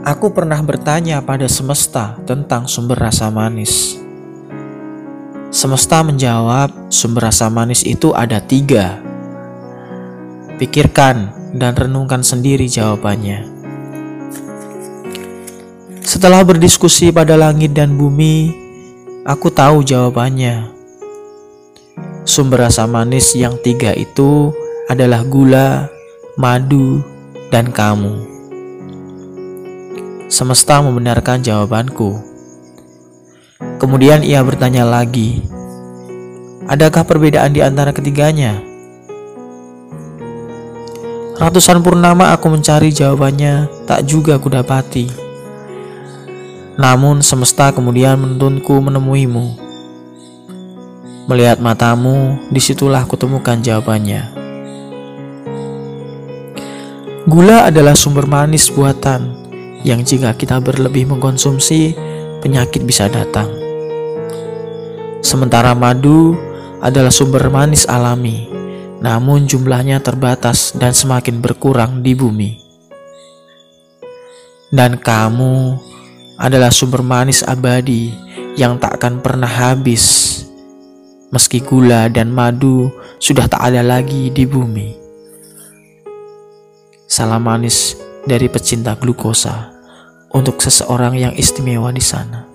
Aku pernah bertanya pada semesta tentang sumber rasa manis. Semesta menjawab, sumber rasa manis itu ada tiga. Pikirkan dan renungkan sendiri jawabannya. Setelah berdiskusi pada langit dan bumi, aku tahu jawabannya. Sumber rasa manis yang tiga itu adalah gula, madu, dan kamu. Semesta membenarkan jawabanku. Kemudian ia bertanya lagi, "Adakah perbedaan di antara ketiganya?" Ratusan purnama aku mencari jawabannya, tak juga kudapati. Namun semesta kemudian menuntunku menemuimu. Melihat matamu, di situlah kutemukan jawabannya. Gula adalah sumber manis buatan yang jika kita berlebih mengkonsumsi, penyakit bisa datang. Sementara madu adalah sumber manis alami, namun jumlahnya terbatas dan semakin berkurang di bumi. Dan kamu adalah sumber manis abadi yang tak akan pernah habis, meski gula dan madu sudah tak ada lagi di bumi. Salam manis dari pecinta glukosa untuk seseorang yang istimewa di sana.